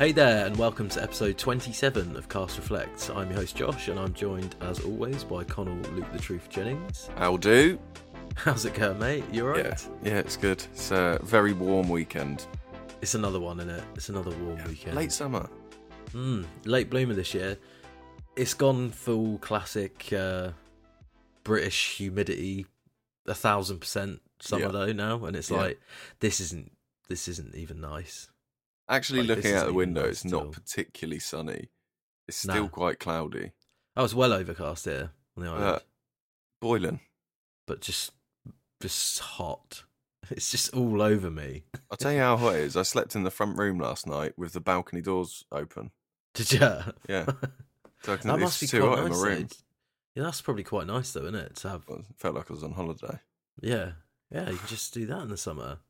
Hey there, and welcome to episode 27 of Cast Reflects. I'm your host Josh, and I'm joined, as always, by Connell Luke the Truth Jennings. I'll do. How's it going, mate? You alright? Yeah, yeah, it's good. It's a very warm weekend. It's another one, isn't it? It's another warm weekend. Late summer. Mm, late bloomer this year. It's gone full classic uh, British humidity, a thousand percent summer Yeah. though now, and it's Yeah. like this isn't this isn't even nice. Actually, Like, looking out the window, it's not all. particularly sunny. It's still quite cloudy. I was well overcast here on the island, Uh, boiling. but just just hot. It's just all over me. I'll tell you how hot it is. I slept in the front room last night with the balcony doors open. Did you? Yeah. So that must be too quite hot nice. in my though. room. Yeah, that's probably quite nice though, isn't it? To have Well, felt like I was on holiday. yeah, yeah. You can just do that in the summer.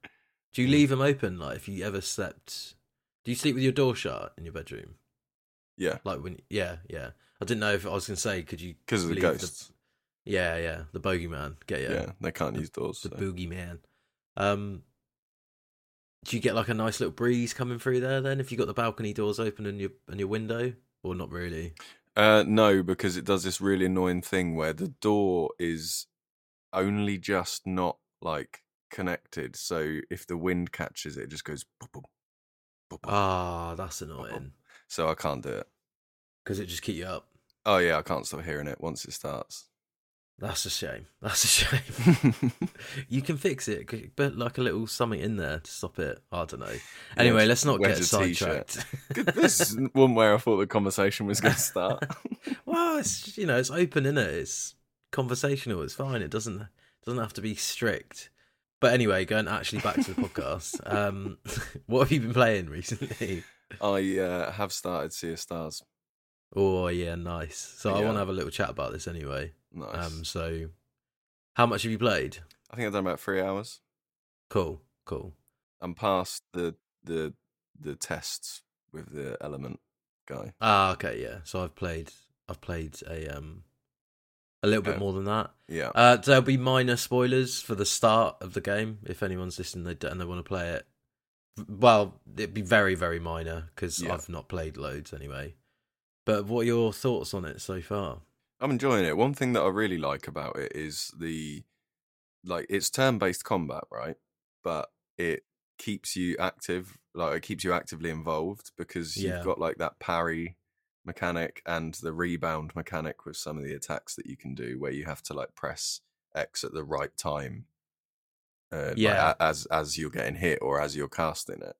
Do you leave them open? Like if you ever slept, do you sleep with your door shut in your bedroom? Yeah, Like when, yeah, yeah. I didn't know if I was gonna say, could you? because of the ghosts. yeah, yeah. The bogeyman. Get Yeah. yeah. they can't use doors. The so. boogeyman. Um, do you get like a nice little breeze coming through there? Then, if you got the balcony doors open and your and your window, or not really? Uh, no, because it does this really annoying thing where the door is only just not like connected. So if the wind catches it, it just goes. boop, boop, Ah, that's annoying So I can't do it. because it just keep you up. Oh yeah, I can't stop hearing it once it starts. That's a shame. That's a shame. you can fix it, but like a little something in there to stop it. I don't know. Anyway, just let's not get sidetracked. This is one where I thought the conversation was going to start. well, it's you know, it's open, in it? It's conversational. It's fine. It doesn't doesn't have to be strict. But anyway, going actually back to the podcast. Um, what have you been playing recently? I uh, have started Sea of Stars. Oh yeah, nice. So I want to have a little chat about this anyway. Nice. Um, so how much have you played? I think I've done about three hours. Cool, cool. I'm past the the the tests with the element guy. Ah, okay, yeah. So I've played, I've played a um, a little bit more than that. Yeah. Uh, there'll be minor spoilers for the start of the game if anyone's listening and they want to play it. Well, it'd be very, very minor because Yeah. I've not played loads anyway. But what are your thoughts on it so far? I'm enjoying it. One thing that I really like about it is the like it's turn-based combat, right? But it keeps you active, like it keeps you actively involved because Yeah. you've got like that parry mechanic and the rebound mechanic with some of the attacks that you can do where you have to like press X at the right time. Uh, like, Yeah. a- as as you're getting hit or as you're casting it.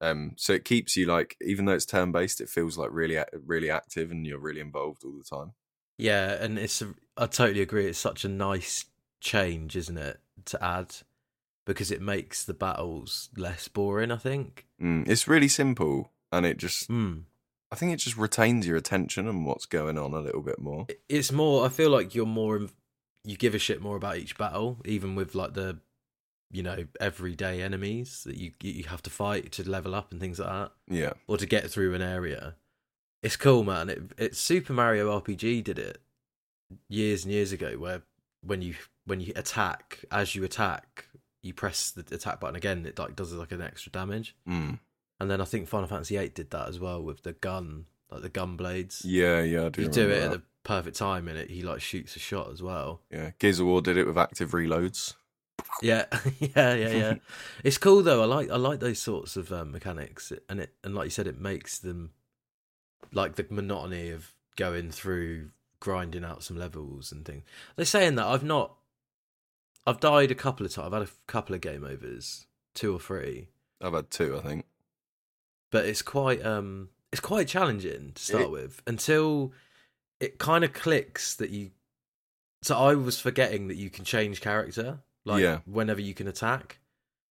Um, so it keeps you like, even though it's turn based, it feels like really, really active, and you're really involved all the time. Yeah, and it's a, I totally agree. It's such a nice change, isn't it, to add because it makes the battles less boring. I think. Mm, it's really simple, and it just, Hmm. I think it just retains your attention and what's going on a little bit more. It's more. I feel like you're more. You give a shit more about each battle, even with like the, you know, everyday enemies that you you have to fight to level up and things like that, Yeah, or to get through an area. It's cool, man. It it's Super Mario RPG did it years and years ago, where when you when you attack, as you attack, you press the attack button again. It like does like an extra damage, mm. And then I think Final Fantasy VIII did that as well with the gun, like the gun blades. yeah, yeah. I do you do it at the perfect time, and it he like shoots a shot as well. Yeah, Gears of War did it with active reloads. Yeah, yeah, yeah, yeah. it's cool though. I like I like those sorts of um, mechanics, and it and like you said, it makes them like the monotony of going through grinding out some levels and things. They're saying that I've not, I've died a couple of times. I've had a couple of game overs, two or three, I've had two, I think. But it's quite um it's quite challenging to start It- with until it kind of clicks that you so i was forgetting that you can change character like Yeah. whenever you can attack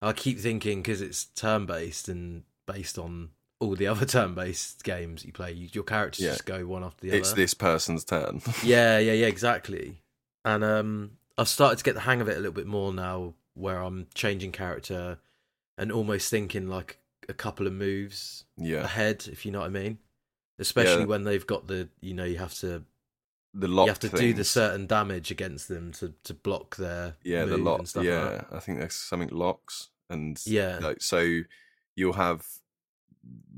i keep thinking because it's turn based and based on all the other turn based games you play you, your characters Yeah. just go one after the other. It's this person's turn. yeah yeah yeah exactly and um i've started to get the hang of it a little bit more now where i'm changing character and almost thinking like a couple of moves yeah, ahead, if you know what I mean. Especially Yeah. when they've got the, you know, you have to the lock. you have to do the certain damage against them to to block their Yeah, the lock. and stuff Yeah, like that. I think there's something locks, and Yeah. like so you'll have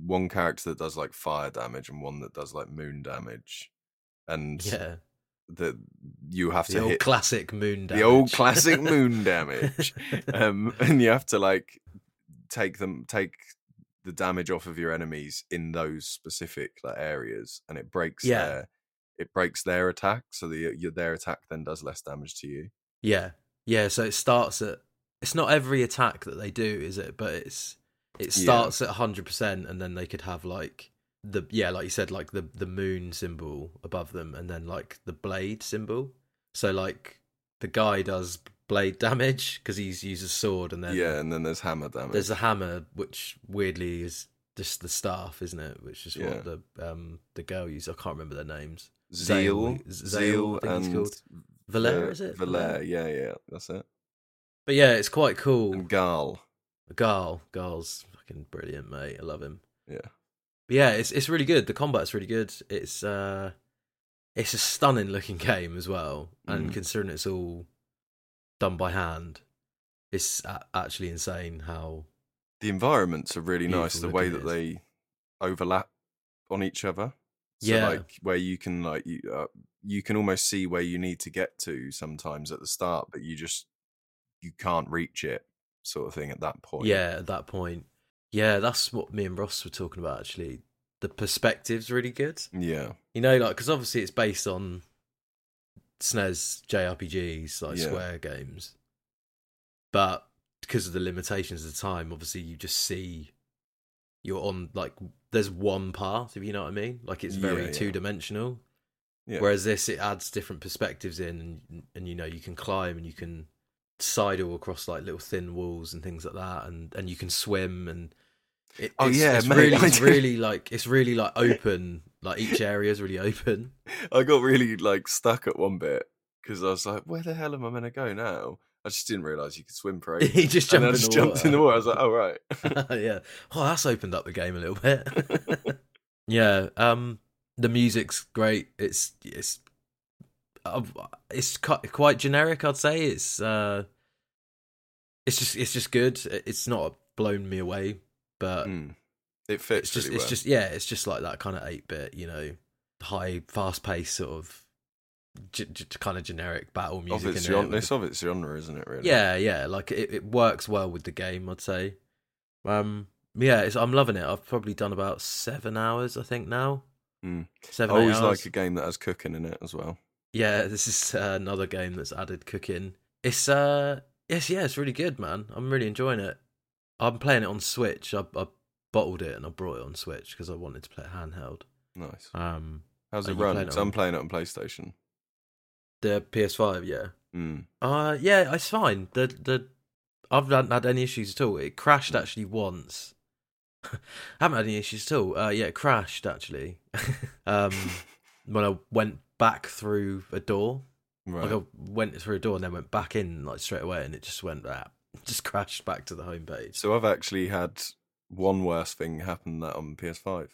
one character that does like fire damage and one that does like moon damage, and Yeah, that you have the to old hit classic moon damage. the old classic moon damage, um, and you have to like take them take the damage off of your enemies in those specific like areas, and it breaks Yeah. their it breaks their attack, so the your, their attack then does less damage to you. Yeah, yeah. So it starts at. It's not every attack that they do, is it? But it's it Yeah. starts at hundred percent, and then they could have like the yeah, like you said, like the the moon symbol above them, and then like the blade symbol. So like the guy does blade damage because he's uses sword, and then yeah, and then there's hammer damage. there's the hammer, which weirdly is just the staff, isn't it? Which is Yeah. what the um the girl uses. I can't remember their names. Zale, Zale, I think and called. Valere, Va- is it? Valere, yeah, yeah, that's it. But yeah, it's quite cool. And Gal, Garl, Garl's fucking brilliant, mate. I love him. yeah, But yeah, it's it's really good. The combat's really good. It's uh, it's a stunning looking game as well, and Mm. considering it's all done by hand, it's a- actually insane how the environments are really nice. The way that they overlap on each other. So Yeah. like where you can like you uh, you can almost see where you need to get to sometimes at the start, but you just you can't reach it, sort of thing at that point. yeah at that point. Yeah, that's what me and Ross were talking about. Actually, the perspective's really good. yeah, You know, like because obviously it's based on SNES JRPGs, like Yeah. Square games, but because of the limitations of the time, obviously you just see you're on like there's one path, if you know what I mean. Like it's very Yeah, yeah. two dimensional. Whereas this, it adds different perspectives in, and and you know you can climb and you can sidle across like little thin walls and things like that, and and you can swim and. It, Oh, it's, yeah, it's mate, really, it's really like it's really like open. Like each area is really open. I got really like stuck at one bit because I was like, "Where the hell am I going to go now?" I just didn't realize you could swim for ages. he just jumped in just the jumped water. in the water. I was like, "Oh right." yeah. Oh, that's opened up the game a little bit. yeah. Um, the music's great. It's it's uh, it's qui- quite generic. I'd say it's uh, it's just it's just good. It's not blown me away, but Mm. It fits it's just really it's well. just yeah, it's just like that kind of eight bit, you know, high, fast paced sort of. G- g- kind of generic battle music. of its in it genre, with it's of its genre, isn't it? Really? yeah, yeah, like it, it works well with the game, I'd say. Um, yeah, it's, I'm loving it. I've probably done about seven hours, I think now. Mm. Seven, I always hours. like a game that has cooking in it as well. Yeah, this is uh, another game that's added cooking. It's uh, yes, yeah, it's really good, man. I'm really enjoying it. I'm playing it on Switch. I, I bottled it and I brought it on Switch because I wanted to play it handheld. Nice. Um, How's it run? playing it I'm playing it on PlayStation. the PS5, yeah. Mm. Uh yeah, it's fine. The the I've not had any issues at all. It crashed actually once. I haven't had any issues at all. Uh yeah, it crashed actually. um when I went back through a door. Right. Like I went through a door and then went back in like straight away and it just went ah, just crashed back to the homepage. So I've actually had one worse thing happened that on PS5.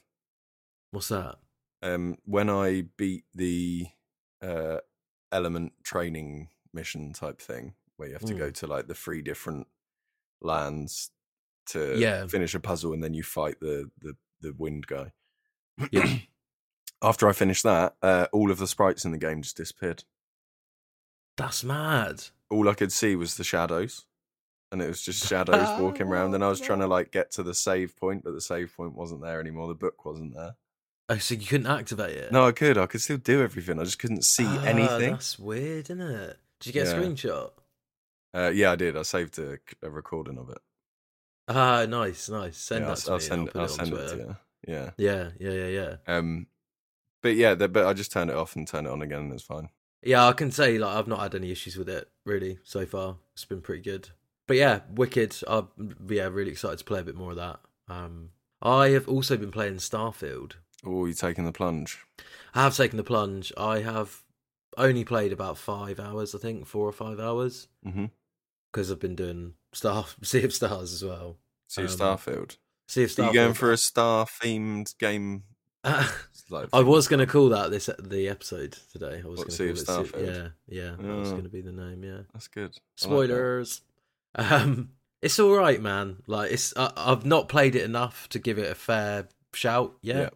What's that? Um, when I beat the uh, element training mission type thing, where you have to go Mm. to like the three different lands to Yeah. finish a puzzle, and then you fight the the the wind guy. Yeah. After I finished that, uh, all of the sprites in the game just disappeared. That's mad. all I could see was the shadows, and it was just shadows walking around. And I was trying to like get to the save point, but the save point wasn't there anymore. The book wasn't there. Oh, so you couldn't activate it? No, I could. I could still do everything. I just couldn't see Ah, anything. That's weird, isn't it? Did you get a screenshot? Uh, yeah, I did. I saved a, a recording of it. Ah, nice, nice. Send yeah, that I'll, me. I'll and send. I'll I'll it send it to you. Yeah. Yeah, yeah, yeah, yeah. Um, but yeah, the, but I just turned it off and turned it on again, and it's fine. Yeah, I can say like I've not had any issues with it really so far. It's been pretty good. But yeah, Wicked. I'm yeah really excited to play a bit more of that. Um, I have also been playing Starfield. Oh, you taking the plunge? I have taken the plunge. I have only played about five hours, I think, four or five hours, Mm-hmm. because I've been doing Star Sea of Stars as well. See Um, Starfield. Sea of Are you going for a star themed game? I was going to call that this the episode today. I was going to call it. Sea- Starfield? Yeah, yeah. That was Oh. going to be the name. Yeah. That's good. Spoilers. Um, it's all right, man. Like it's I, I've not played it enough to give it a fair shout yet, Yeah.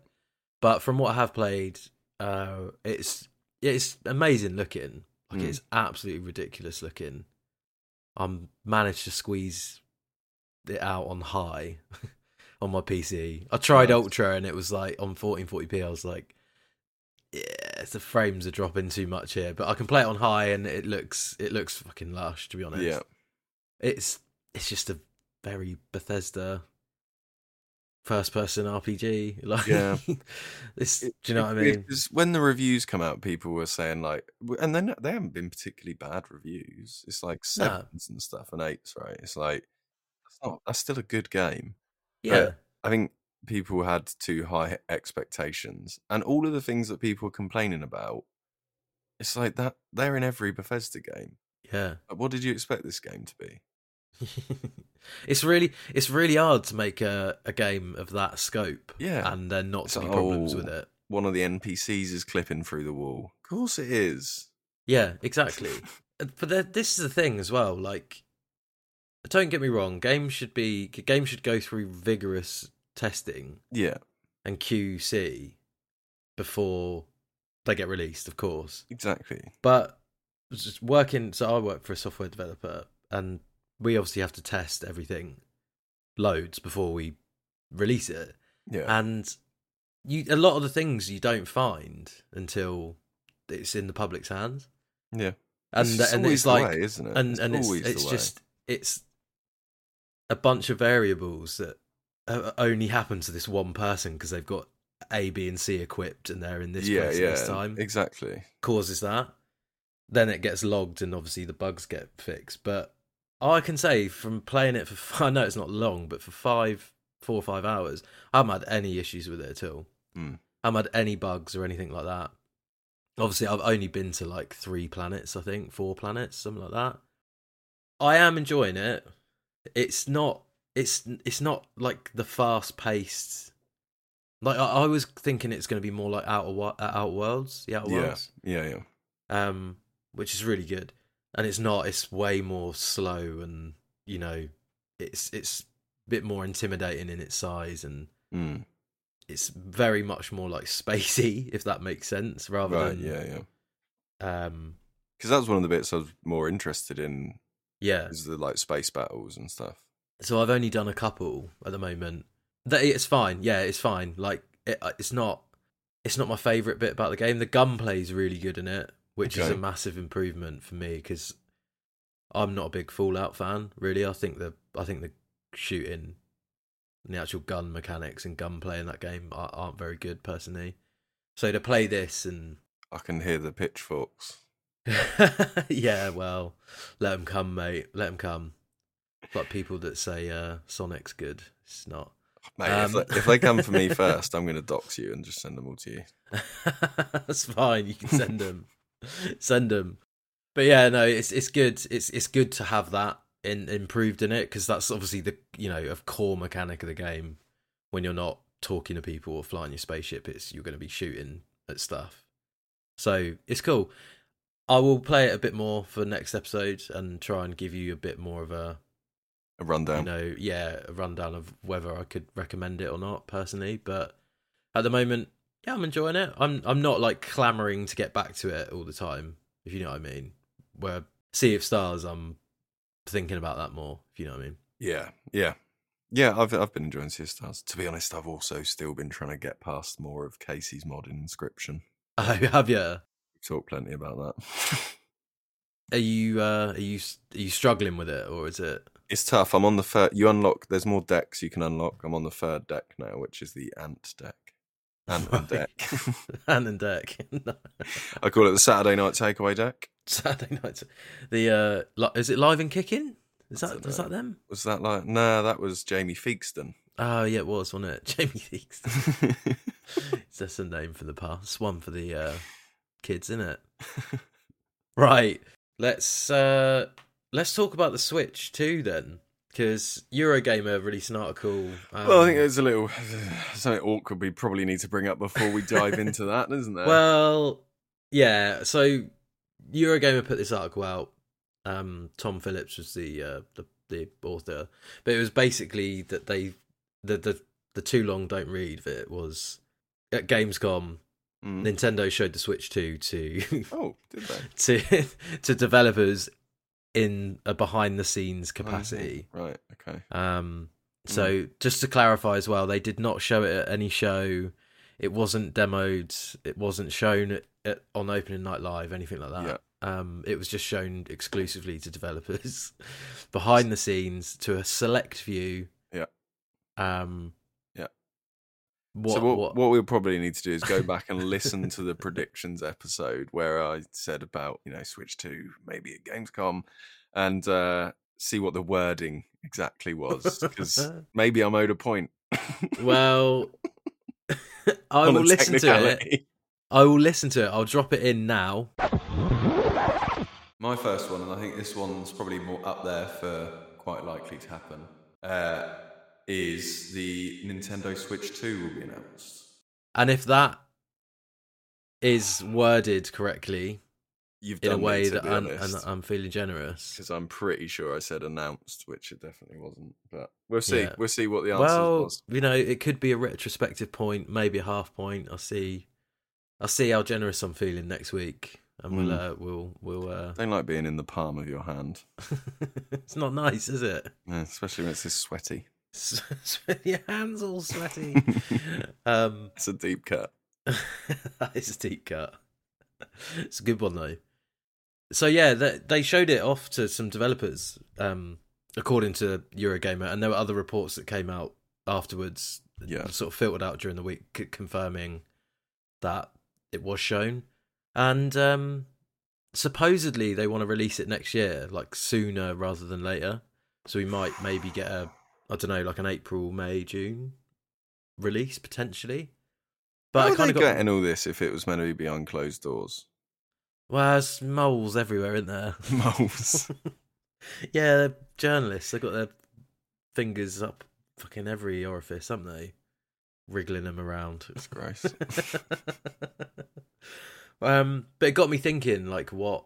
but from what I have played, uh, it's it's amazing looking. Like Mm. it's absolutely ridiculous looking. I'm managed to squeeze it out on high on my PC. I tried Nice. ultra and it was like on 1440p. I was like, yeah, the frames are dropping too much here, but I can play it on high and it looks it looks fucking lush. To be honest, Yeah. It's it's just a very Bethesda first person RPG. Like, Yeah. this. Do you know what I weird when the reviews come out, people were saying like, and then they haven't been particularly bad reviews. It's like No. sevens and stuff and eights, right? It's like that's not that's still a good game. Yeah, I think people had too high expectations, and all of the things that people are complaining about, it's like that they're in every Bethesda game. yeah. Like, what did you expect this game to be? it's really it's really hard to make a, a game of that scope. Yeah. and then not It's to be like, problems oh, with it. One of the NPCs is clipping through the wall. Of course it is. Yeah, exactly. Uh, but there, this is the thing as well. Like, don't get me wrong. Games should be games should go through vigorous testing Yeah, and QC before they get released, of course. exactly. But just working, so I work for a software developer, and we obviously have to test everything loads before we release it. Yeah, And you, a lot of the things you don't find until it's in the public's hands, yeah. and it's and it's like, way, isn't it? and and it's the it's way. just it's a bunch of variables that only happen to this one person because they've got A, B, and C equipped, and they're in this yeah, place yeah, at this time. exactly. causes that. Then it gets logged, and obviously the bugs get fixed. But I can say from playing it for I know it's not long, but for five, four or five hours, I haven't had any issues with it at all. Mm. I haven't had any bugs or anything like that. Obviously, I've only been to like three planets, I think, four planets, something like that. I am enjoying it. It's not. It's it's not like the fast paced. Like I, I was thinking, it's going to be more like Outer Outer Worlds, the Outer Yeah, Worlds yeah, yeah. um, which is really good. And it's not; it's way more slow, and you know, it's it's a bit more intimidating in its size, and Mm. it's very much more like spacey, if that makes sense, rather Right, than yeah, yeah. um, Because that's one of the bits I was more interested in, yeah. is the like space battles and stuff. So I've only done a couple at the moment. That it's fine, yeah, it's fine. Like it, uh, it's not, it's not my favorite bit about the game. The gunplay is really good in it, which is a massive improvement for me because I'm not a big Fallout fan. Really, I think the I think the shooting, and the actual gun mechanics and gunplay in that game are, aren't very good personally. So to play this and I can hear the pitchforks. yeah, well, let them come, mate. Let them come. Like people that say uh, Sonic's good. It's not. Mate, if, Um, they, if they come for me first, I'm going to dox you and just send them all to you. That's fine. You can send them. send them. But yeah, no, it's it's good. It's it's good to have that in improved in it because that's obviously the you know of core mechanic of the game. When you're not talking to people or flying your spaceship, it's you're going to be shooting at stuff. So it's cool. I will play it a bit more for next episode and try and give you a bit more of a A rundown. you know, yeah, a rundown of whether I could recommend it or not personally. But at the moment, yeah, I'm enjoying it. I'm I'm not like clamoring to get back to it all the time, if you know what I mean. Where Sea of Stars, I'm thinking about that more, if you know what I mean. Yeah, yeah, yeah. I've I've been enjoying Sea of Stars. To be honest, I've also still been trying to get past more of Kaycee's mod in Inscription. I have you? Are We've talked plenty about that. are you uh, are you are you struggling with it, or is it? it's tough. I'm on the third. You unlock. There's more decks you can unlock. I'm on the third deck now, which is the Ant deck. Ant and deck. Hand and deck. No. I call it the Saturday night takeaway deck. Saturday night. The uh, li- is it live and kicking? Is that know. that them? Was that like? Nah, that was Jamie Theakston. Oh yeah, it was, wasn't it? Jamie Theaks. It's just a name for the past, one for the uh, kids, isn't it? right. Let's uh, let's talk about the Switch 2, then, because Eurogamer released an article. Um, well, I think there's a little something awkward we probably need to bring up before we dive into that, isn't there? well, yeah. So Eurogamer put this article out. Um, Tom Phillips was the uh, the the author, but it was basically that they the the the too long don't read It was at Gamescom. Mm. Nintendo showed the Switch 2 to Oh, did they? to to developers in a behind the scenes Oh, capacity. Right. Okay. Um, so just to clarify as well, they did not show it at any show. It wasn't demoed. It wasn't shown at, at, on opening night live, anything like that. Um, it was just shown exclusively to developers, behind the scenes to a select few. Yeah. Um. Yeah. What? so what, what? what we'll probably need to do is go back and listen to the predictions episode where I said about you know Switch Two maybe at Gamescom, and uh, see what the wording exactly was because maybe I'm owed a point. Well, I will listen to it. I will listen to it. I'll drop it in now. My first one, and I think this one's probably more up there for quite likely to happen, uh, is the Nintendo Switch 2 will be announced. And if that is worded correctly You've in a way me, that I'm, I'm feeling generous, because I'm pretty sure I said announced, which it definitely wasn't. But we'll see. Yeah. We'll see what the answer well, was. you know, it could be a retrospective point, maybe a half point. I'll see. I'll see how generous I'm feeling next week, and we'll Mm. uh, we'll we'll. Uh... Don't like being in the palm of your hand, it's not nice, is it? Yeah, especially when it's this sweaty. Your hands all sweaty. um, It's a deep cut. that is a deep cut. It's a good one though. So yeah, they, they showed it off to some developers, um, according to Eurogamer, and there were other reports that came out afterwards, Yeah. sort of filtered out during the week, c- confirming that it was shown, and um, supposedly they want to release it next year, like sooner rather than later. So we might maybe get a, I don't know, like an April, May, June release potentially. But How I kind of got getting all this if it was meant to be behind closed doors? Well, there's moles everywhere, isn't there? Moles. yeah, they're journalists. They've got their fingers up fucking every orifice, haven't they? Wriggling them around. It's gross. um, but it got me thinking, like, what,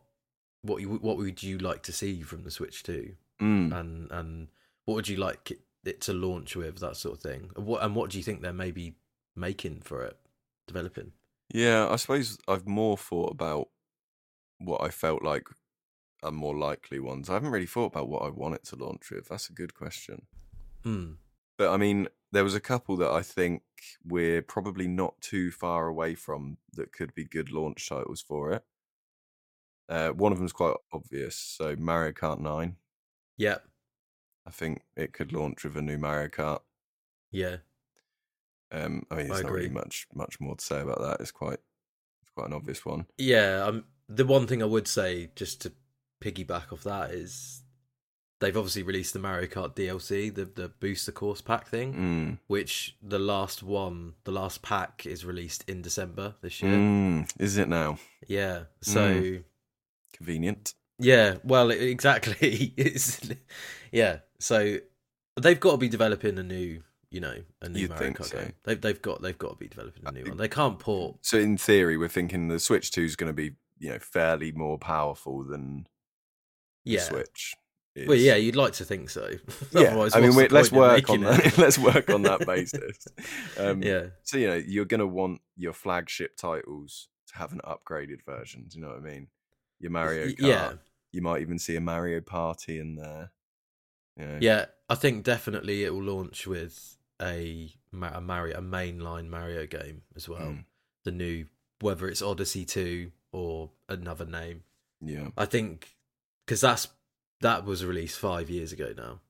what, you, what would you like to see from the Switch Two, Mm. and and what would you like it, it to launch with, that sort of thing. And what and what do you think they're maybe making for it, developing? Yeah, I suppose I've more thought about what I felt like are more likely ones. I haven't really thought about what I want it to launch with. That's a good question. Hmm. But I mean, there was a couple that I think we're probably not too far away from that could be good launch titles for it. Uh, one of them's quite obvious. So Mario Kart 9. Yeah. I think it could launch with a new Mario Kart. Yeah. Um, I mean, I there's not really much much more to say about that. It's quite it's quite an obvious one. Yeah, um, the one thing I would say, just to piggyback off that, is they've obviously released the Mario Kart DLC, the the booster course pack thing, Mm. which the last one, the last pack, is released in December this year. Mm. Is it now? Yeah, so Convenient. Yeah, well, exactly. It's yeah, so they've got to be developing a new, you know, a new You'd Mario Kart so. game. They've they've got they've got to be developing a Uh, new one. They can't port. So in theory, we're thinking the Switch Two is going to be you know fairly more powerful than the Yeah. Switch. Is. Well, yeah, you'd like to think so. Yeah, Otherwise, I mean, let's work on that. let's work on that basis. Um, yeah, So you know, you're going to want your flagship titles to have an upgraded version. Do you know what I mean? Your Mario Kart. yeah, You might even see a Mario Party in there. Yeah. yeah. I think definitely it will launch with a, a Mario, a mainline Mario game as well. Mm. The new, whether it's Odyssey Two or another name. Yeah. I think because that's that was released five years ago now,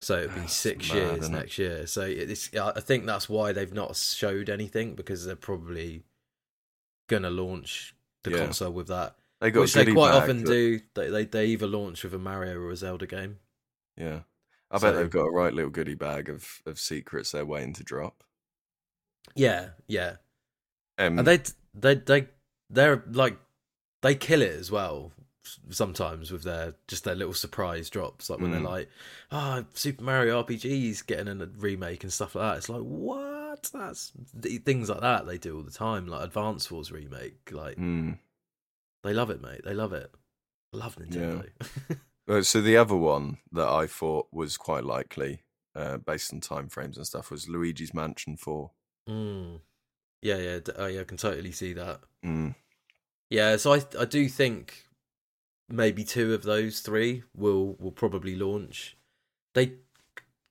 so it'd be That's six mad, years isn't it? next year. So it's I think that's why they've not showed anything because they're probably gonna launch the Yeah. console with that, They got which they quite often that- do. They, they they either launch with a Mario or a Zelda game. Yeah. I So- bet they've got a right little goodie bag of, of secrets they're waiting to drop. Yeah, yeah, Um, and they they they they're like they kill it as well sometimes with their just their little surprise drops like when Mm. they're like oh super mario rpg's getting a remake and stuff like that it's like what that's things like that they do all the time like advance wars remake like mm, they love it mate they love it I love nintendo Uh, so the other one that I thought was quite likely, uh, based on timeframes and stuff, was Luigi's Mansion Four. Mm. Yeah, yeah, oh, yeah, I can totally see that. Mm. Yeah, so I I do think maybe two of those three will will probably launch. They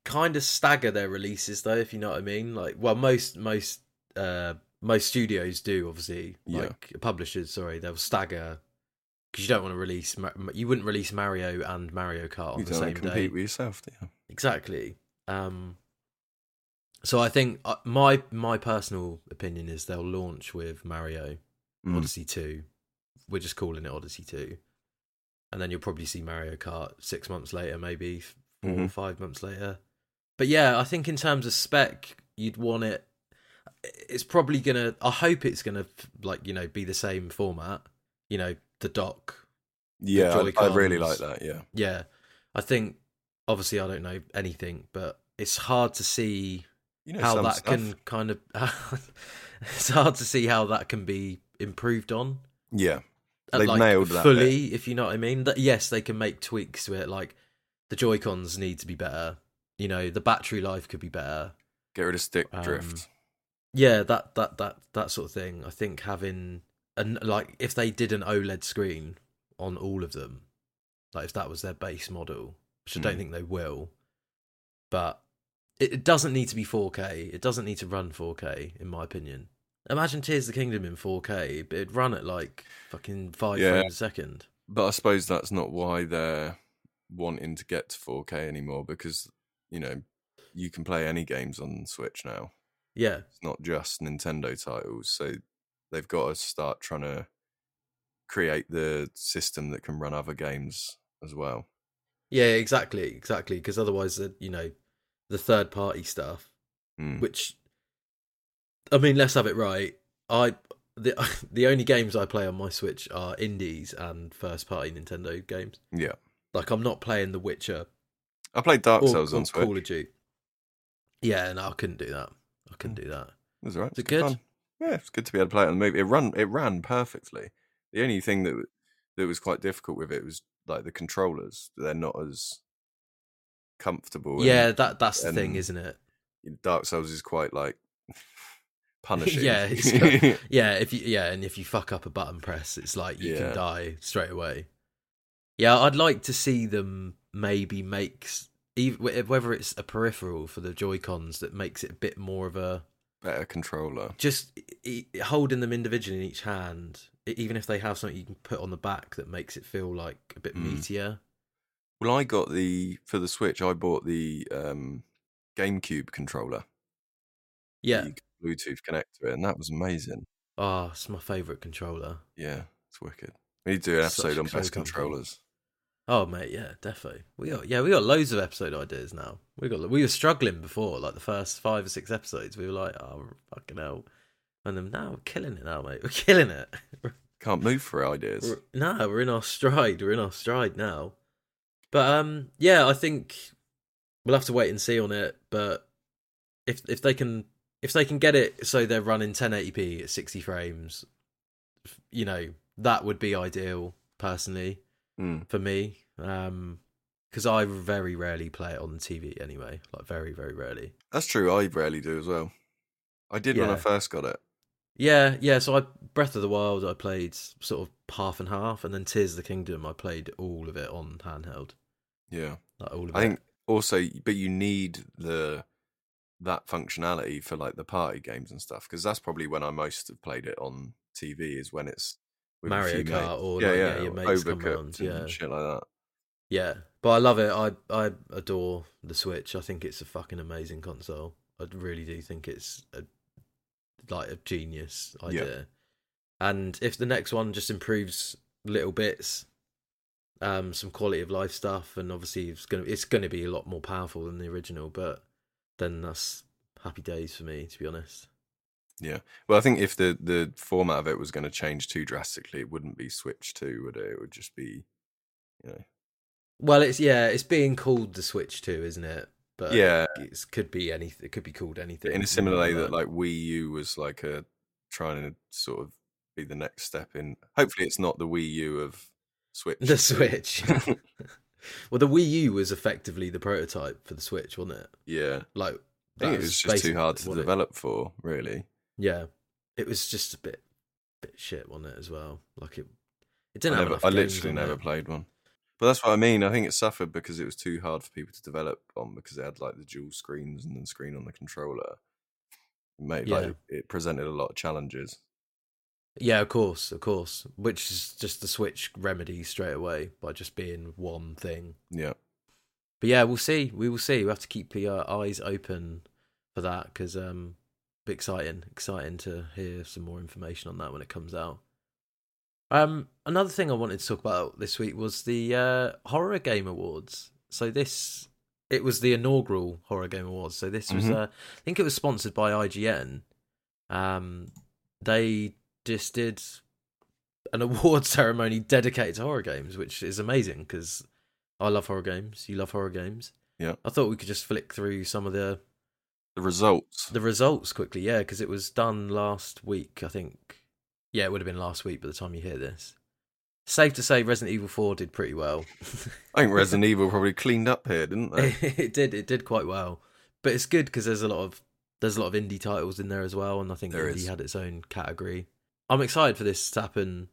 kind of stagger their releases though, if you know what I mean. Like, well, most most uh most studios do obviously. Yeah. Like publishers, sorry, they'll stagger because you don't want to release you wouldn't release Mario and Mario Kart on You the don't same compete day. with yourself, do you? Exactly. Um, so I think uh, my my personal opinion is they'll launch with Mario Mm. Odyssey Two. We're just calling it Odyssey Two, and then you'll probably see Mario Kart six months later, maybe 4 or Mhm. five months later. But yeah, I think in terms of spec, you'd want it. It's probably gonna. I hope it's gonna like you know be the same format. You know the dock Yeah, I, I really like that. Yeah, yeah, I think obviously I don't know anything, but it's hard to see you know how that stuff. can kind of. it's hard to see how that can be improved on. Yeah, They've like, nailed that fully, if you know what I mean. That yes, they can make tweaks to it. Like the Joy Cons need to be better. You know, the battery life could be better. get rid of stick Um, drift. Yeah, that that that that sort of thing. I think having and like if they did an OLED screen on all of them, like if that was their base model, which I don't Mm. think they will, but it, it doesn't need to be 4K. It doesn't need to run 4K, in my opinion. Imagine Tears of the Kingdom in 4K, but it'd run at like fucking five Yeah. frames a second. But I suppose that's not why they're wanting to get to 4K anymore because you know you can play any games on Switch now. Yeah, It's not just Nintendo titles, so they've got to start trying to create the system that can run other games as well. yeah, exactly, exactly. Because otherwise, the you know, the third party stuff Mm. which I mean, let's have it right. I the the only games I play on my Switch are indies and first party Nintendo games. Yeah, Like I'm not playing The Witcher I played Dark Souls or on Switch. Call of Duty. Yeah, no, I couldn't do that. Couldn't do that. It was alright. Is it It's good fun. Yeah, it's good to be able to play it on the move. It run it ran perfectly. The only thing that that was quite difficult with it was like the controllers. They're not as comfortable. and Yeah, that that's the thing, isn't it? Dark Souls is quite like punishing. Yeah, got- Yeah, if you yeah, and if you fuck up a button press, it's like you Yeah. can die straight away. Yeah, I'd like to see them maybe make whether it's a peripheral for the Joy Cons that makes it a bit more of a better controller. just holding them individually in each hand, even if they have something you can put on the back that makes it feel like a bit Mm. meatier. Well, I got the for the Switch. I bought the um, GameCube controller. Yeah. Bluetooth connector, and that was amazing. Oh, it's my favourite controller. Yeah, it's wicked. We need to do an episode on best controllers. Oh mate, yeah, definitely. We got yeah, we got loads of episode ideas now. We got we were struggling before, like the first five or six episodes. We were like, oh fucking hell, and then now we're killing it now, mate. We're killing it. Can't move for ideas. We're, no, we're in our stride. We're in our stride now. But um, yeah, I think we'll have to wait and see on it. But if if they can if they can get it so they're running 1080p at 60 frames, you know that would be ideal personally Mm. for me. Um, because I very rarely play it on the TV anyway. Like very very rarely. That's true. I rarely do as well. I did when I first got it. Yeah, yeah. So I Breath of the Wild I played sort of half and half, and then Tears of the Kingdom I played all of it on handheld. Yeah, Like all of I it. think also, but you need the that functionality for like the party games and stuff because that's probably when I most have played it on TV is when it's Mario Kart or yeah, like, yeah, yeah, your mates come Overcooked round, and yeah. shit like that. Yeah, but I love it. I I adore the Switch. I think it's a fucking amazing console. I really do think it's a like a genius idea. And if the next one just improves little bits, um, some quality of life stuff, and obviously it's gonna it's gonna be a lot more powerful than the original. But then that's happy days for me, to be honest. Yeah. Well, I think if the the format of it was going to change too drastically, it wouldn't be Switch Two, would it? It would just be, you know, Well, it's yeah, it's being called the Switch Two, isn't it? But yeah, it could be anything. It could be called anything. in a similar way that Like- Wii U was like a trying to sort of be the next step in. Hopefully, it's not the Wii U of Switch. The Switch. well, the Wii U was effectively the prototype for the Switch, wasn't it? Yeah, Like, I think it was just too hard to what it- develop for, really. Yeah, it was just a bit, bit shit, wasn't it? As well, like it, it didn't have never, I literally never it. played one. But that's what I mean. I think it suffered because it was too hard for people to develop on because it had like the dual screens and then screen on the controller. It made Yeah. like it presented a lot of challenges. Yeah, of course, of course. Which is just the Switch remedy straight away by just being one thing. Yeah. But yeah, we'll see. We will see. We have to keep our eyes open for that because um, exciting, exciting to hear some more information on that when it comes out. Um, another thing I wanted to talk about this week was the uh, horror game awards. So this, it was the inaugural horror game awards. So this was, Mhm. uh, I think it was sponsored by IGN. Um, they just did an award ceremony dedicated to horror games, which is amazing because I love horror games. You love horror games. Yeah. I thought we could just flick through some of the The results. the results quickly. Yeah, because it was done last week. I think. Yeah, it would have been last week by the time you hear this. Safe to say, Resident Evil Four did pretty well. I think Resident Evil probably cleaned up here, didn't they? it did. It did quite well, but it's good because there's a lot of there's a lot of indie titles in there as well, and I think There indie is. had its own category. I'm excited for this to happen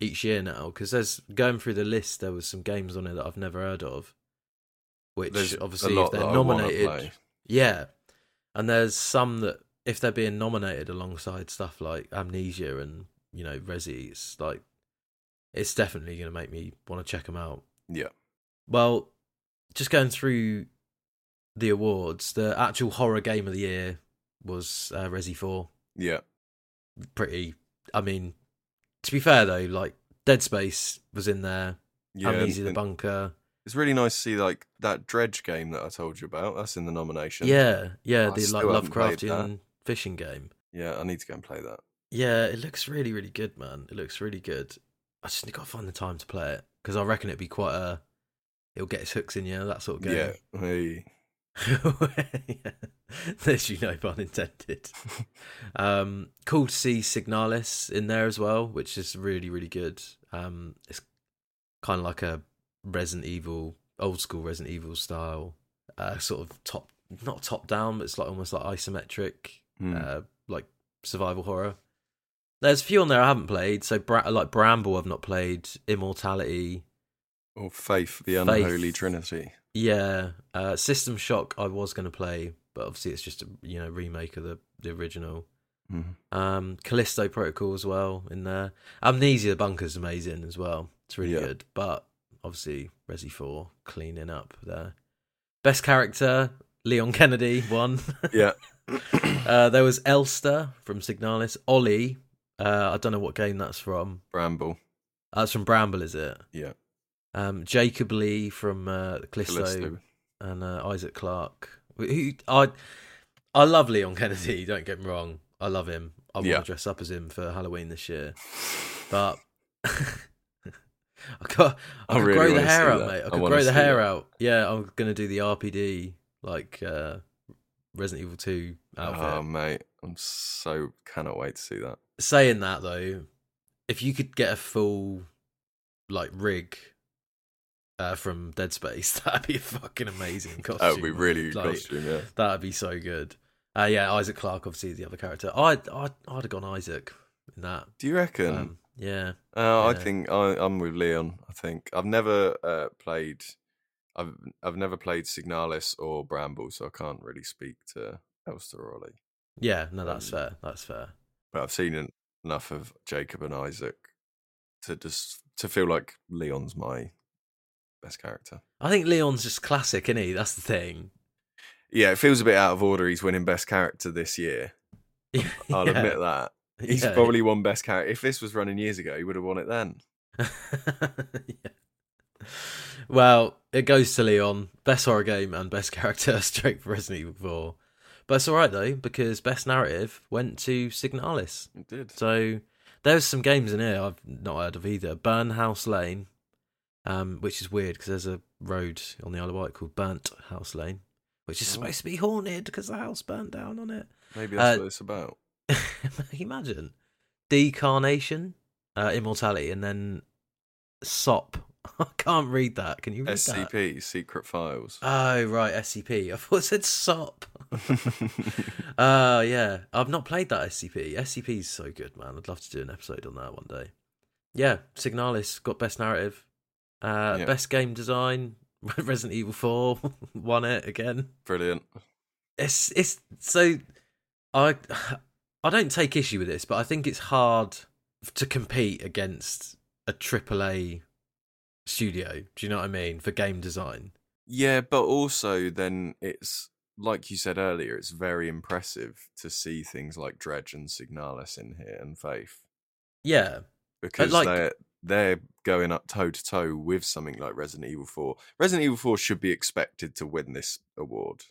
each year now because there's going through the list. There was some games on it that I've never heard of, which There's obviously a lot if they're nominated, yeah, and there's some that if they're being nominated alongside stuff like Amnesia and you know Resi, it's like it's definitely going to make me want to check them out. Yeah. Well, just going through the awards, the actual horror game of the year was uh, Resi Four. Yeah. Pretty. I mean, to be fair though, like Dead Space was in there. Yeah. and- Amnesia the Bunker. It's really nice to see like that dredge game that I told you about. That's in the nomination. Yeah, yeah, I the like still haven't played Lovecraftian fishing game. Yeah, I need to go and play that. Yeah, it looks really, really good, man. It looks really good. I just got to find the time to play it because I reckon it'd be quite a. It'll get its hooks in you, that sort of game. Yeah. Hey. yeah. There's you no pun intended. um, cool to see Signalis in there as well, which is really really good. Um, it's kind of like a Resident Evil, old school Resident Evil style, uh, sort of top not top down, but it's like almost like isometric, Hmm. uh, like survival horror. There's a few on there I haven't played. So Bra- like Bramble, I've not played. Immortality, Or Faith, the Faith. unholy trinity. Yeah, uh, System Shock. I was going to play, but obviously it's just a you know remake of the the original. Mhm. Um, Callisto Protocol as well in there. Amnesia the Bunker's amazing as well. It's really Yeah. good, but obviously Resi Four cleaning up there. Best character Leon Kennedy won. Yeah. uh, there was Elster from Signalis. Ollie. Uh, I don't know what game that's from. Bramble. That's from Bramble, is it? Yeah. Um, Jacob Lee from uh, Callisto Callisto. and uh, Isaac Clarke. Who I I love Leon Kennedy. Don't get me wrong, I love him. I want Yeah. to dress up as him for Halloween this year, but I got I, I could really grow the hair out, that. mate. I I could wanna grow the hair that. out. Yeah, I'm gonna do the RPD like uh, Resident Evil Two outfit. Oh mate, I'm so cannot wait to see that. Saying that though, if you could get a full like rig. Uh, from Dead Space, that'd be a fucking amazing costume. That would be really good Like, costume, yeah. That'd be so good. Uh, yeah, Isaac Clarke obviously is the other character. I'd I'd, I'd have gone Isaac in that. Do you reckon? Um, yeah, uh, I think I, I'm with Leon. I think I've never uh, played. I've I've never played Signalis or Bramble, so I can't really speak to Elster or Ollie. yeah. No, that's Um, fair. That's fair. But I've seen en- enough of Jacob and Isaac to just to feel like Leon's my best character. I think Leon's just classic, isn't he? That's the thing. Yeah, it feels a bit out of order. He's winning best character this year. I'll Yeah, admit that. He's yeah. probably won best character. If this was running years ago, he would have won it then. yeah. Well, it goes to Leon, best horror game and best character straight for Resident Evil 4. But it's all right though because best narrative went to Signalis. It did. So there's some games in here I've not heard of either. Burnhouse Lane, um, which is weird because there's a road on the Isle of Wight called Burnt House Lane, which is Oh. supposed to be haunted because the house burnt down on it. Maybe that's Uh, what it's about. Imagine decarnation, uh, immortality, and then Sop I can't read that. Can you read that? SCP, Secret Files. Oh right, SCP. I thought it said SOP. Uh yeah. I've not played that SCP. SCP is so good, man. I'd love to do an episode on that one day. Yeah, Signalis got best narrative. Uh Yeah. best game design. Resident Evil 4 won it again. Brilliant. It's it's so I I don't take issue with this, but I think it's hard to compete against a AAA studio. Do you know what I mean? For game design. Yeah, but also then it's like you said earlier, it's very impressive to see things like Dredge and Signalis in here and Faith Yeah. because like- they're they're going up toe to toe with something like Resident Evil Four. Resident Evil Four should be expected to win this award.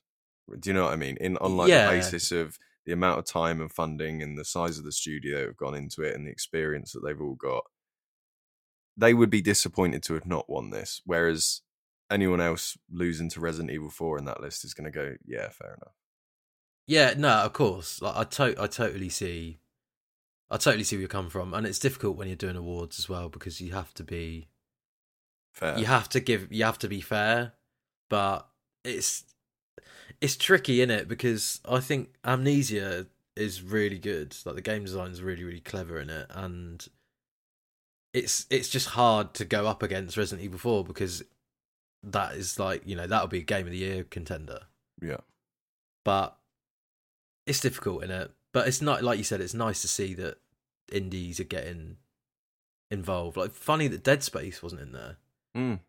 Do you know what I mean? In on like Yeah. the basis of the amount of time and funding and the size of the studio that have gone into it and the experience that they've all got, they would be disappointed to have not won this. Whereas anyone else losing to Resident Evil Four in that list is going to go, yeah, fair enough. Yeah, no, of course. Like I to- I totally see I totally see where you come from. And it's difficult when you're doing awards as well because you have to be Fair. you have to give you have to be fair, but it's it's tricky in it because I think Amnesia is really good. Like the game design is really really clever in it, and it's it's just hard to go up against Resident Evil Four because that is like you know that'll be a game of the year contender, yeah. but it's difficult in it. But it's not like you said. It's nice to see that indies are getting involved. Like funny that Dead Space wasn't in there. Mm.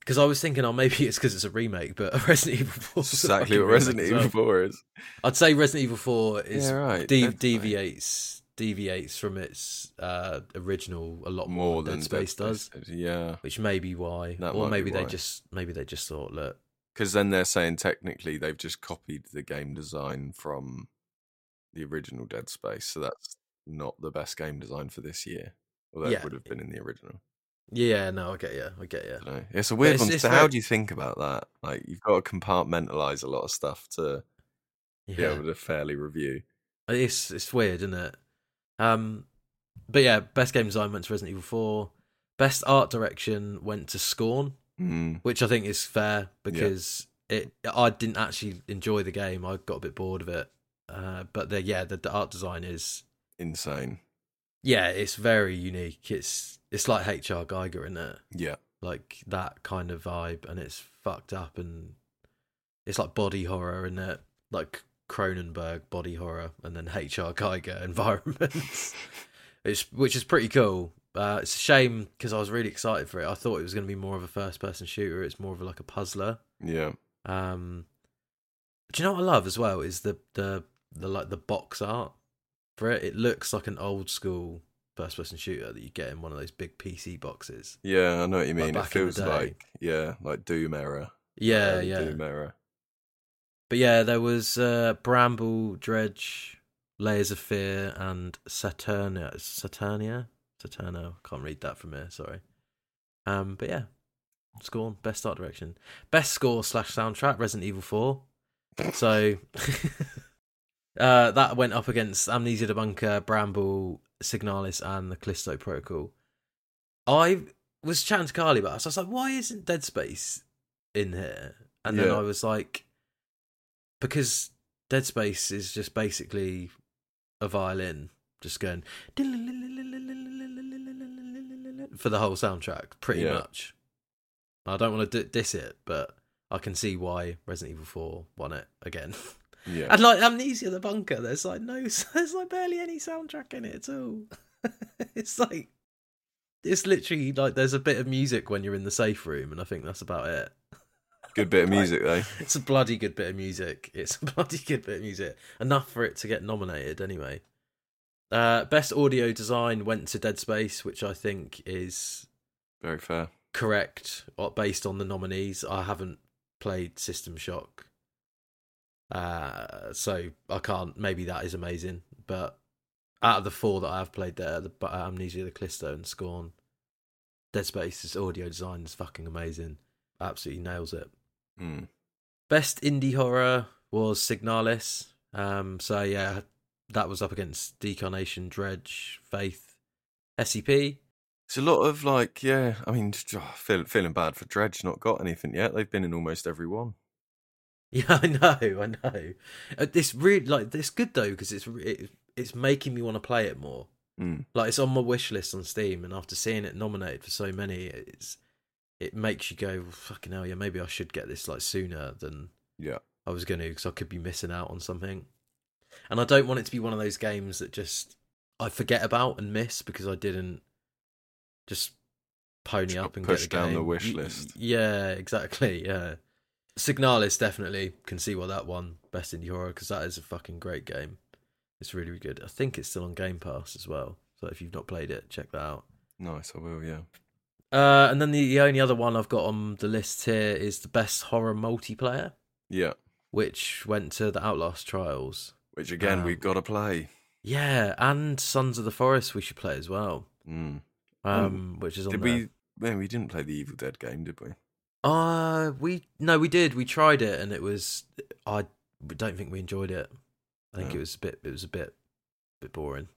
Because I was thinking, oh, maybe it's because it's a remake, but Resident Evil 4 is exactly what Resident Evil well. Four is. I'd say Resident Evil 4 is yeah, right. de- deviates deviates from its uh, original a lot more, more than than Dead Space Dead does, Space. Yeah, which may be why, That or maybe they why. just maybe they just thought, look, because then they're saying technically they've just copied the game design from the original Dead Space, so that's not the best game design for this year. Although Yeah. it would have been in the original. Yeah, no, I get you, I get you. It's a weird it's- one. it's so how do you think about that? Like you've got to compartmentalize a lot of stuff to be Yeah, able to fairly review. it's it's weird, isn't it? Um, but yeah, best game design went to Resident Evil 4. Best art direction went to Scorn. Mm, which I think is fair because it. I didn't actually enjoy the game. I got a bit bored of it. Uh, but the yeah, the, the art design is insane. Yeah, it's very unique. It's it's like H.R. Geiger in it, Yeah, like that kind of vibe, and it's fucked up and it's like body horror in it, like Cronenberg body horror, and then H.R. Geiger environments. it's which is pretty cool. Uh, it's a shame because I was really excited for it. I thought it was going to be more of a first-person shooter. It's more of a, like a puzzler. yeah, Um, do you know what I love as well is the the the like the box art for it. It looks like an old school first person shooter that you get in one of those big PC boxes. yeah. I know what you Like mean. It in the feels like yeah, like Doom era. Yeah, yeah. Doom era. But yeah, there was uh, Bramble, Dredge, Layers of Fear, and Saturnia. Saturnia, Saturno. Can't read that from here. Sorry. Um, but yeah, score best art direction, best score slash soundtrack Resident Evil Four. So uh, that went up against Amnesia the Bunker, Bramble, Signalis, and the Callisto Protocol. I was chatting to Carly about this. I was like, why isn't Dead Space in here? And then I was like, because Dead Space is just basically a violin just going for the whole soundtrack, pretty Yeah. much. I don't want to d- diss it, but I can see why Resident Evil 4 won it again. Yeah, And like Amnesia the Bunker, there's like no, there's like barely any soundtrack in it at all. it's like, it's literally like there's a bit of music when you're in the safe room, and I think that's about it. good bit of Like- music though. It's a bloody good bit of music. It's a bloody good bit of music. Enough for it to get nominated anyway. Uh, best audio design went to Dead Space, which I think is Very fair. correct uh, based on the nominees. I haven't played System Shock, uh, so I can't. Maybe that is amazing, but out of the four that I have played there, the uh, Amnesia, the Callisto, and Scorn, Dead Space's audio design is fucking amazing. Absolutely nails it. Mm. Best indie horror was Signalis. Um, so yeah, that was up against Decarnation, Dredge, Faith, SCP. It's a lot of like, yeah. I mean, oh, feel, feeling bad for Dredge not got anything yet. They've been in almost every one. Yeah, I know, I know. Uh, This really like it's good though because it's it, it's making me want to play it more. Mm. Like it's on my wish list on Steam, and after seeing it nominated for so many, it's it makes you go well, fucking hell. Yeah, maybe I should get this like sooner than Yeah. I was going to because I could be missing out on something. And I don't want it to be one of those games that just I forget about and miss because I didn't just pony Just up and pushed get the down the wish list. Yeah, exactly. Yeah, Signalis definitely can see what that one best indie horror because that is a fucking great game. It's really, really good. I think it's still on Game Pass as well. So if you've not played it, check that out. Nice. I will. Yeah. Uh, and then the, the only other one I've got on the list here is the best horror multiplayer, Yeah. which went to the Outlast Trials. Which again, Um, we've got to play. Yeah, and Sons of the Forest we should play as well. Mm. Um, which is on Did there. we? Man, we didn't play the Evil Dead game, did we? Uh, we no, we did. We tried it, and it was. I don't think we enjoyed it. I think No. it was a bit. It was a bit, bit boring.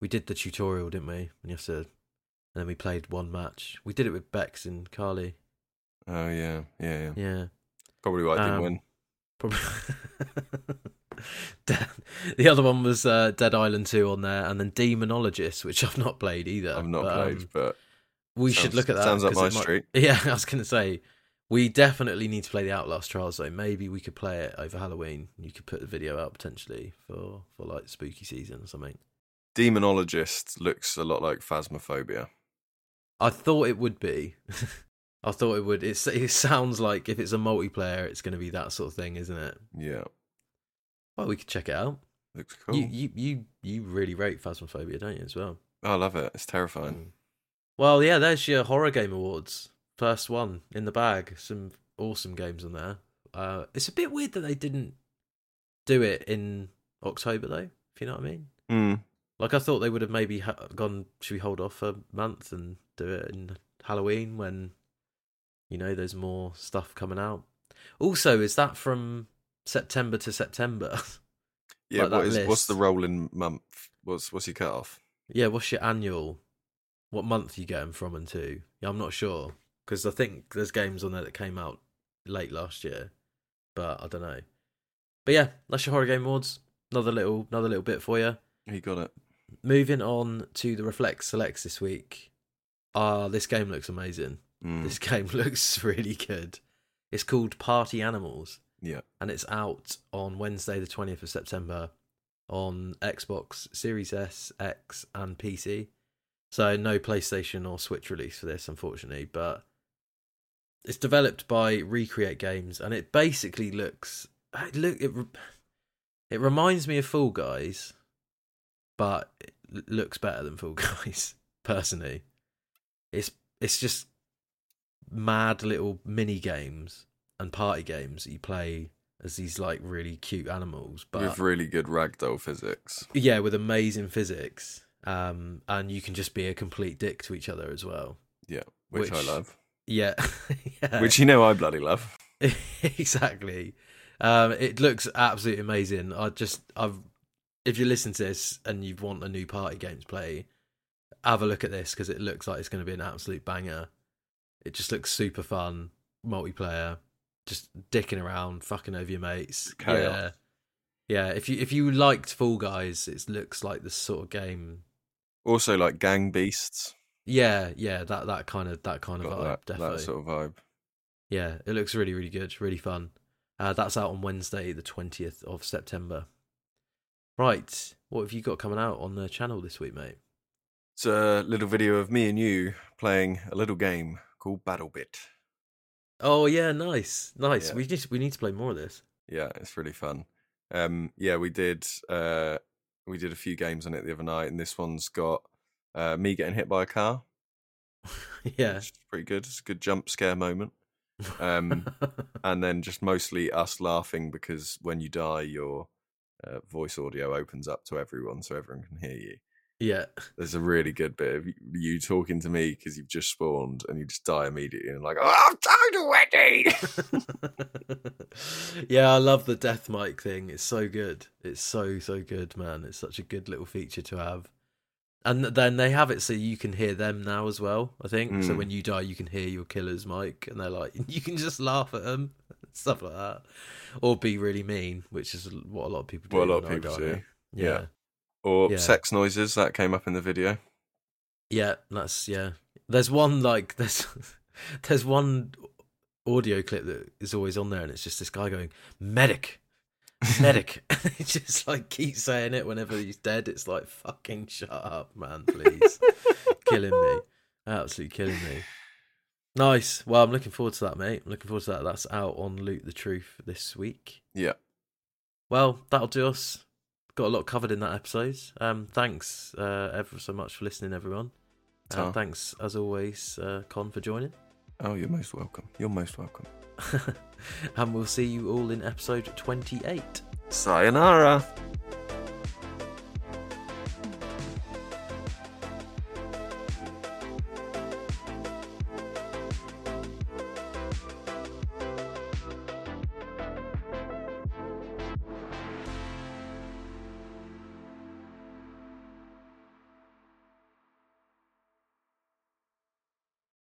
We did the tutorial, didn't we? And you to, and then we played one match. We did it with Bex and Carly. Oh yeah, yeah, yeah. Yeah, Probably why I didn't Um, win. probably. The other one was uh, Dead Island Two on there, and then Demonologist, which I've not played either. I've not but, played, um, but we sounds- should look at that. Sounds up my might- street. Yeah, I was going to say we definitely need to play the Outlast Trials though. Maybe we could play it over Halloween. You could put the video out potentially for for like spooky season or something. Demonologist looks a lot like Phasmophobia. I thought it would be. I thought it would. It's, it sounds like if it's a multiplayer, it's going to be that sort of thing, isn't it? Yeah, Well, we could check it out. looks cool. You, you you you really rate Phasmophobia, don't you, as well? I love it. It's terrifying. Mm. Well, yeah, there's your horror game awards. First one in the bag. Some awesome games on there. Uh, it's a bit weird that they didn't do it in October though. If you know what I mean. Mm. Like I thought they would have maybe ha- gone. Should we hold off a month and do it in Halloween when, you know, there's more stuff coming out. Also, is that from September to September? Yeah, Like what is what's the rolling month? What's what's your cut off? yeah. What's your annual? What month you get them from and to? Yeah, I'm not sure because I think there's games on there that came out late last year, but I don't know. But yeah, that's your horror game awards. Another little, another little bit for you. You got it. Moving on to the Reflect Selects this week. Ah, this game looks amazing. Mm. This game looks really good. It's called Party Animals, Yeah, and it's out on Wednesday, the 20th of September, on Xbox Series S, X, and PC. So, no PlayStation or Switch release for this, unfortunately, but it's developed by Recreate Games, and it basically looks. It look it, it reminds me of Fall Guys, but it looks better than Fall Guys. Personally, it's it's just mad little mini games and party games that you play as these like really cute animals, but with really good ragdoll physics. yeah, with amazing physics. Um, and you can just be a complete dick to each other as well. Yeah, which, I love. Yeah, yeah. Which you know I bloody love. exactly. Um, it looks absolutely amazing. I just, I've, if you listen to this and you want a new party game to play, have a look at this because it looks like it's going to be an absolute banger. It just looks super fun, multiplayer, just dicking around, fucking over your mates. Chaos. Yeah, yeah. If you if you liked Fall Guys, it looks like the sort of game. Also, like Gang Beasts. Yeah, yeah. That that kind of that kind of vibe, that, definitely. that sort of vibe. Yeah, it looks really, really good, really fun. Uh, that's out on Wednesday, the 20th of September. Right, what have you got coming out on the channel this week, mate? It's a little video of me and you playing a little game called BattleBit. Oh yeah, nice, nice. Yeah. We just we need to play more of this. Yeah, it's really fun. Um, yeah, we did. Uh, we did a few games on it the other night, and this one's got uh, me getting hit by a car. yeah, which is pretty good. It's a good jump scare moment. Um, and then just mostly us laughing because when you die, your uh, voice audio opens up to everyone, so everyone can hear you. Yeah, There's a really good bit of you talking to me because you've just spawned and you just die immediately and like, oh, I'm tired already. yeah. I love the death mic thing. It's so good. It's so so good, man. It's such a good little feature to have. And then they have it so you can hear them now as well. I think so. Mm. When you die, you can hear your killer's mic, and they're like, you can just laugh at them, stuff like that, or be really mean, which is what a lot of people do. What a lot of people die. do. Yeah. Yeah. Or Yeah. sex noises that came up in the video. Yeah, that's yeah. There's one like there's there's one audio clip that is always on there, and it's just this guy going medic, medic. he just like keeps saying it whenever he's dead. It's like fucking shut up, man, please, killing me, absolutely killing me. Nice. Well, I'm looking forward to that, mate. I'm looking forward to that. That's out on Loot the Truth this week. Yeah. Well, that'll do us. Got a lot covered in that episode. Um, thanks uh, ever so much for listening, everyone. Uh, Ta. thanks, as always, uh, Con, for joining. Oh, you're most welcome. You're most welcome. and we'll see you all in episode 28. Sayonara.